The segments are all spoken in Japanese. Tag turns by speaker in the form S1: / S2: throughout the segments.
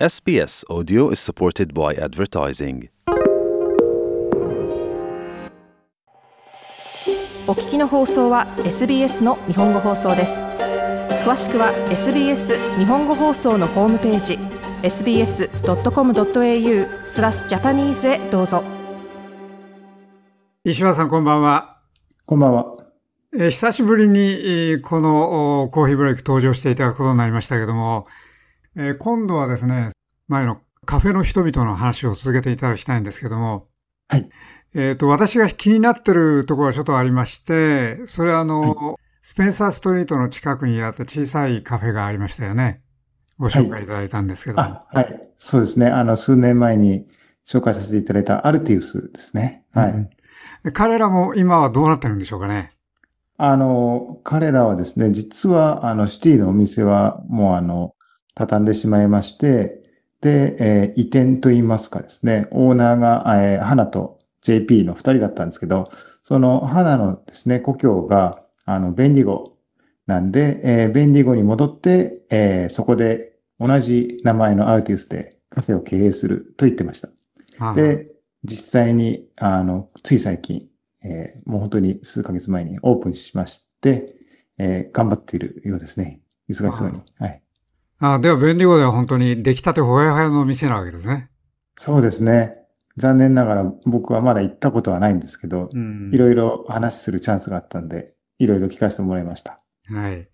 S1: SBS Audio is supported by advertising.
S2: お聞きの放送は SBS の日本語放送です詳しくは SBS 日本語放送のホームページ sbs.com.au スラスジャパニーズへどうぞ
S3: 石原さんこんばんは。
S4: こんばんは。
S3: えー久しぶりに、えーこのおコーヒーブレイク登場していただくことになりましたけども、えー今度はですね、前のカフェの人々の話を続けていただきたいんですけども、
S4: はい。
S3: えっ、と、私が気になってるところがちょっとありまして、それはあの、スペンサーストリートの近くにあった小さいカフェがありましたよね。ご紹介いただいたんですけども。
S4: あ、はい。そうですね。あの、数年前に紹介させていただいたアルティウスですね。はい。
S3: うんで彼らも今はどうなってるんでしょうかね。
S4: あの、彼らはですね、実は、あの、シティのお店はもうあの、畳んでしまいまして、で、えー移転と言いますかですね、オーナーが、えー花と JP の二人だったんですけど、その花のですね、故郷が、あの、ベンディゴなんで、えーベンディゴに戻って、えーそこで同じ名前のアルティウスでカフェを経営すると言ってました。
S3: はい
S4: で、実際に、あの、つい最近、えーもう本当に数ヶ月前にオープンしまして、えー頑張っているようですね。忙しそうに。はい。
S3: あでは、便利語では本当に出来たてほやほやの店なわけですね。
S4: そうですね。残念ながら僕はまだ行ったことはないんですけど、
S3: うん
S4: いろいろ話するチャンスがあったんで、いろいろ聞かせてもらいました。
S3: はい。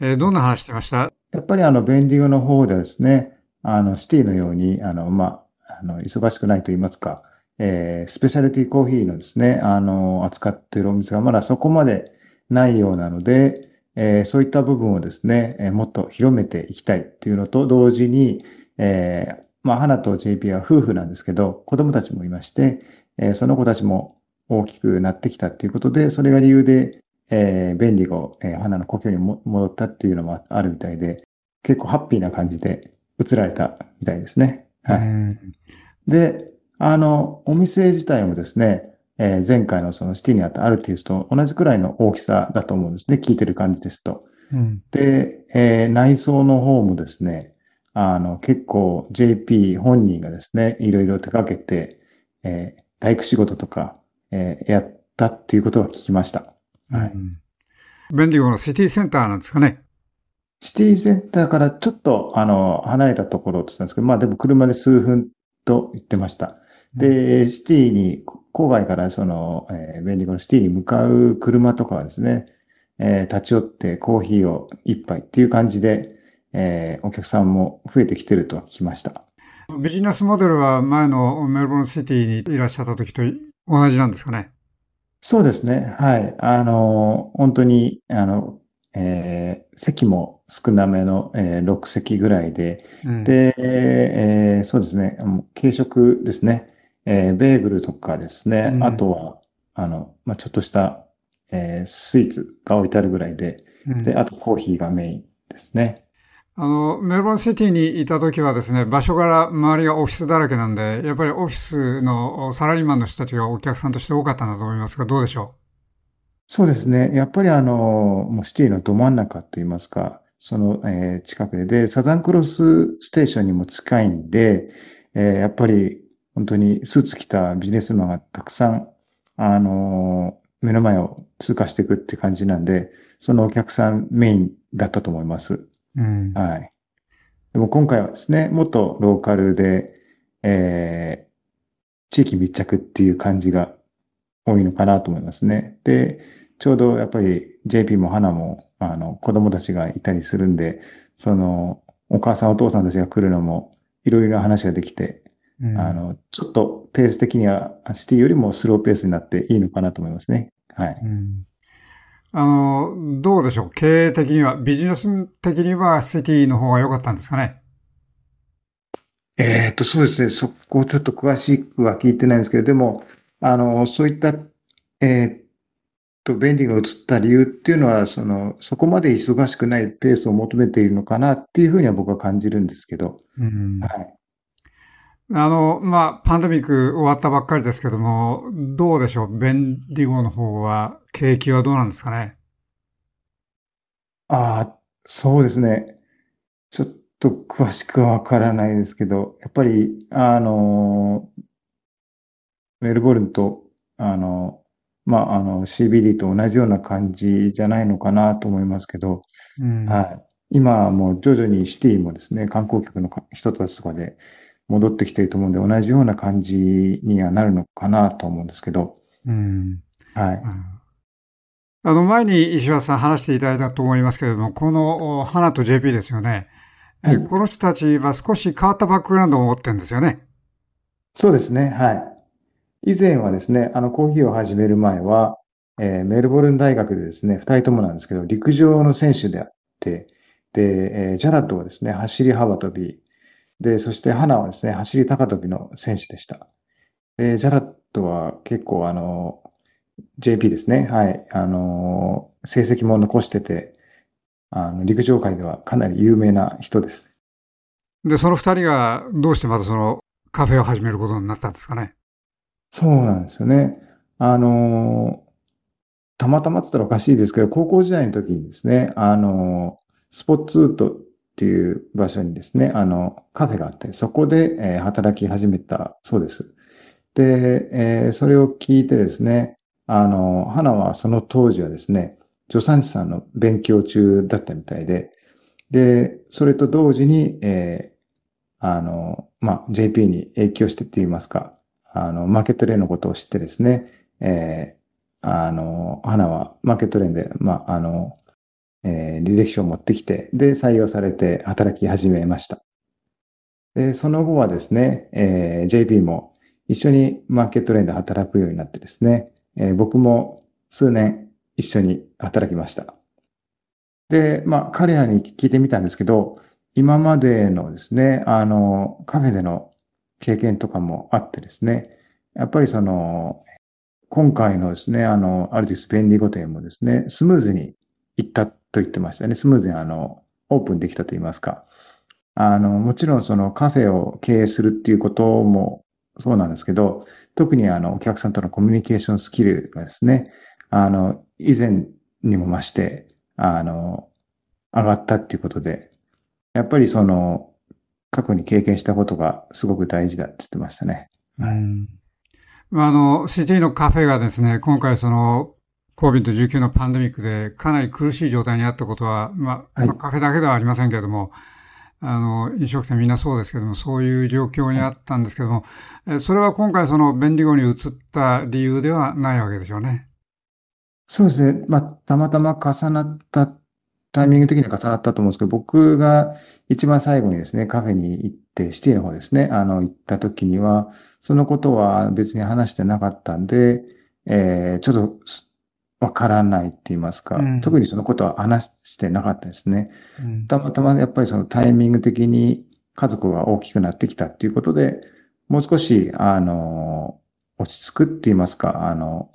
S3: えーどんな話してました？
S4: やっぱりあの、ベンディゴの方ではですね、あの、シティのように、あの、まあ、あの、忙しくないと言いますか、えースペシャルティコーヒーのですね、あの、扱っているお店がまだそこまでないようなので、えーそういった部分をですね、えーもっと広めていきたいっていうのと同時に、えーまあ、花と JP は夫婦なんですけど、子供たちもいまして、えーその子たちも大きくなってきたっていうことで、それが理由で、えー、ベンディゴ、えー花の故郷にも戻ったっていうのもあるみたいで、結構ハッピーな感じで映られたみたいですね。はい。
S3: うん
S4: で、あの、お店自体もですね、えー前回のそのシティにあったアルティウスと同じくらいの大きさだと思うんですね。聞いてる感じですと。
S3: うん
S4: で、えー内装の方もですね、あの、結構 JP 本人がですね、いろいろ手掛けて、えー大工仕事とか、えーやったっていうことは聞きました。はい。
S3: うんベンディゴのシティセンターなんですかね。
S4: シティセンターからちょっと、あの、離れたところって言ったんですけど、まあでも車で数分と言ってました。で、シティに、郊外からその、えーベンディゴのシティに向かう車とかはですね、えー立ち寄ってコーヒーを一杯っていう感じで、えーお客さんも増えてきてるとは聞きました。
S3: ビジネスモデルは前のメルボルンシティにいらっしゃった時と同じなんですかね？
S4: そうですね。はい。あの、本当に、あの、えー席も少なめの、えー6席ぐらいで、
S3: うん
S4: で、えーそうですね。軽食ですね。えーベーグルとかですね。
S3: うん
S4: あとは、あの、まあ、ちょっとした、えースイーツが置いてあるぐらいで、
S3: うん
S4: で、あとコーヒーがメインですね。
S3: あの、メルボルンシティにいた時はですね、場所から周りがオフィスだらけなんで、やっぱりオフィスのサラリーマンの人たちがお客さんとして多かったんだと思いますが、どうでしょ
S4: そうですね。やっぱりあの、もうシティのど真ん中といいますか、その、えー近くで、で、サザンクロスステーションにも近いんで、えーやっぱり本当にスーツ着たビジネスマンがたくさん、あのー目の前を通過していくって感じなんで、そのお客さんメインだったと思います。
S3: う。うん。
S4: はい。でも今回はですね、もっとローカルで、えー地域密着っていう感じが多いのかなと思いますね。で、ちょうどやっぱり JP も花も、あの、子供たちがいたりするんで、その、お母さんお父さんたちが来るのも、いろいろな話ができて、
S3: うん
S4: あの、ちょっとペース的には、シティよりもスローペースになっていいのかなと思いますね。はい。
S3: うんあの、どうでしょう？経営的には、ビジネス的にはシティの方が良かったんですかね？
S4: えっと、そうですね。そこちょっと詳しくは聞いてないんですけど、でも、あの、そういった、えーっと、ベンディが移った理由っていうのは、その、そこまで忙しくないペースを求めているのかなっていうふうには僕は感じるんですけど、
S3: うん
S4: はい。
S3: あの、まあ、パンデミック終わったばっかりですけども、どうでしょう？ベンディゴの方は、景気はどうなんですかね？
S4: ああ、そうですね。ちょっと詳しくはわからないですけど、やっぱり、あの、メルボルンと、あの、まあ、あの、CBD と同じような感じじゃないのかなと思いますけど、
S3: うん
S4: はい。今はもう徐々にシティもですね、観光客の人たちとかで戻ってきていると思うんで、同じような感じにはなるのかなと思うんですけど、
S3: うん
S4: はい。
S3: あの、前に石橋さん話していただいたと思いますけれども、このお花と JP ですよね。
S4: はい
S3: この人たちは少し変わったバックグラウンドを持ってるんですよね。
S4: そうですね。はい。以前はですね、あの、コーヒーを始める前は、えーメルボルン大学でですね、二人ともなんですけど、陸上の選手であって、で、えージャラットはですね、走り幅跳び、で、そしてハナはですね、走り高跳びの選手でした。で、ジャラットは結構あの、JP ですね、はい、あの、成績も残してて、あの、陸上界ではかなり有名な人です。
S3: で、その二人がどうしてまたそのカフェを始めることになったんですかね？
S4: そうなんですよね。あのーたまたまって言ったらおかしいですけど、高校時代の時にですね、あのースポッツウッドっていう場所にですね、あの、カフェがあって、そこで、えー働き始めたそうです。で、えーそれを聞いてですね、あの、花はその当時はですね、助産師さんの勉強中だったみたいで、で、それと同時に、えーあの、まあ、JP に影響してって言いますか、あの、マーケットレーンのことを知ってですね、えーあの、花はマーケットレーンで、まあ、あの、えー履歴書を持ってきて、で、採用されて働き始めました。で、その後はですね、えー JP も一緒にマーケットレーンで働くようになってですね、えー僕も数年一緒に働きました。で、まあ、彼らに聞いてみたんですけど、今までのですね、あの、カフェでの経験とかもあってですね、やっぱりその、今回のですね、あの、アルティス便利御殿もですね、スムーズに行ったと言ってましたね。スムーズにあの、オープンできたと言いますか。あの、もちろんそのカフェを経営するっていうこともそうなんですけど、特にあの、お客さんとのコミュニケーションスキルがですね、あの、以前にも増して、あの、上がったっていうことで、やっぱりその、過去に経験したことがすごく大事だって言ってましたね。
S3: うんあの、シティのカフェがですね、今回その、COVID-19 のパンデミックでかなり苦しい状態にあったことは、まあ、
S4: はい
S3: まあカフェだけではありませんけれども、あの、飲食店みんなそうですけども、そういう状況にあったんですけども、えそれは今回その便利語に移った理由ではないわけでしょうね。
S4: そうですね。まあ、たまたま重なった、タイミング的には重なったと思うんですけど、僕が一番最後にですね、カフェに行って、シティの方ですね、あの、行った時には、そのことは別に話してなかったんで、えー、ちょっとすわからないって言いますか、
S3: うん
S4: 特にそのことは話してなかったですね。
S3: うん
S4: たまたまやっぱりそのタイミング的に家族が大きくなってきたっていうことで、もう少し、あの、落ち着くって言いますか、あの、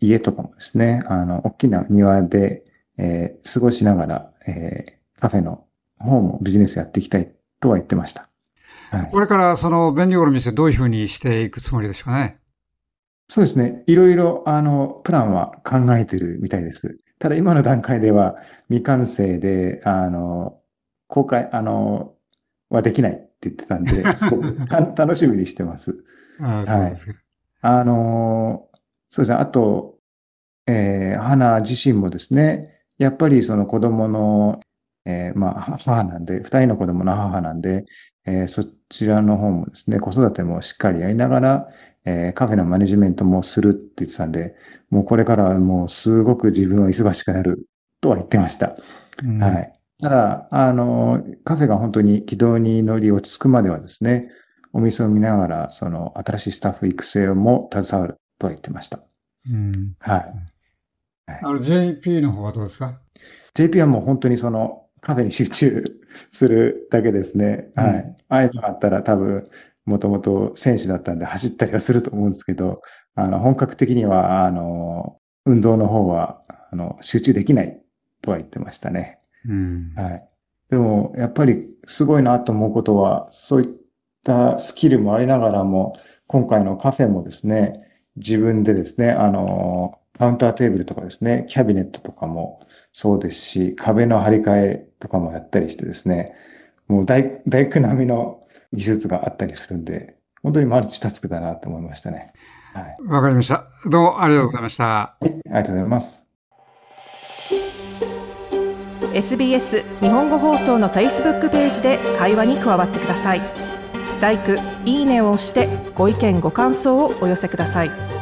S4: 家とかもですね、あの、大きな庭で、えー過ごしながら、えーカフェの方もビジネスやっていきたいとは言ってました。はい。
S3: これからその便利語の店どういうふうにしていくつもりでしょうかね。
S4: そうですね。いろいろ、あの、プランは考えてるみたいです。ただ今の段階では未完成で、あの、公開、あの、はできないって言ってたんで、すごくた楽しみにしてます。
S3: ああそうですけど。
S4: あの、そうですね。あと、えー、花自身もですね、やっぱりその子供の、えーまあ、母なんで、二人の子供の母なんで、えーそちらの方もですね、子育てもしっかりやりながら、えーカフェのマネジメントもするって言ってたんで、もうこれからはもうすごく自分は忙しくなるとは言ってました。
S3: うん
S4: はい。ただ、あの、カフェが本当に軌道に乗り落ち着くまではですね、お店を見ながら、その新しいスタッフ育成も携わるとは言ってました。
S3: うん
S4: はい。
S3: あの JP の方はどうですか
S4: ？JP はもう本当にそのカフェに集中するだけですね。
S3: うん
S4: はい。ああいうのがあったら多分、もともと選手だったんで走ったりはすると思うんですけど、あの、本格的には、あの、運動の方は、あの、集中できないとは言ってましたね。
S3: うん
S4: はい。でも、やっぱりすごいなと思うことは、そういったスキルもありながらも、今回のカフェもですね、自分でですね、あの、カウンターテーブルとかですね、キャビネットとかもそうですし、壁の張り替えとかもやったりしてですね、もう大、大工並みの技術があったりするんで、本当にマルチタスクだなと思いましたね。はい。
S3: わかりました。どうもありがとうございました。
S4: ありがとうございます。
S2: SBS 日本語放送の Facebook ページで会話に加わってください。「LIKE」「いいね」を押してご意見ご感想をお寄せください。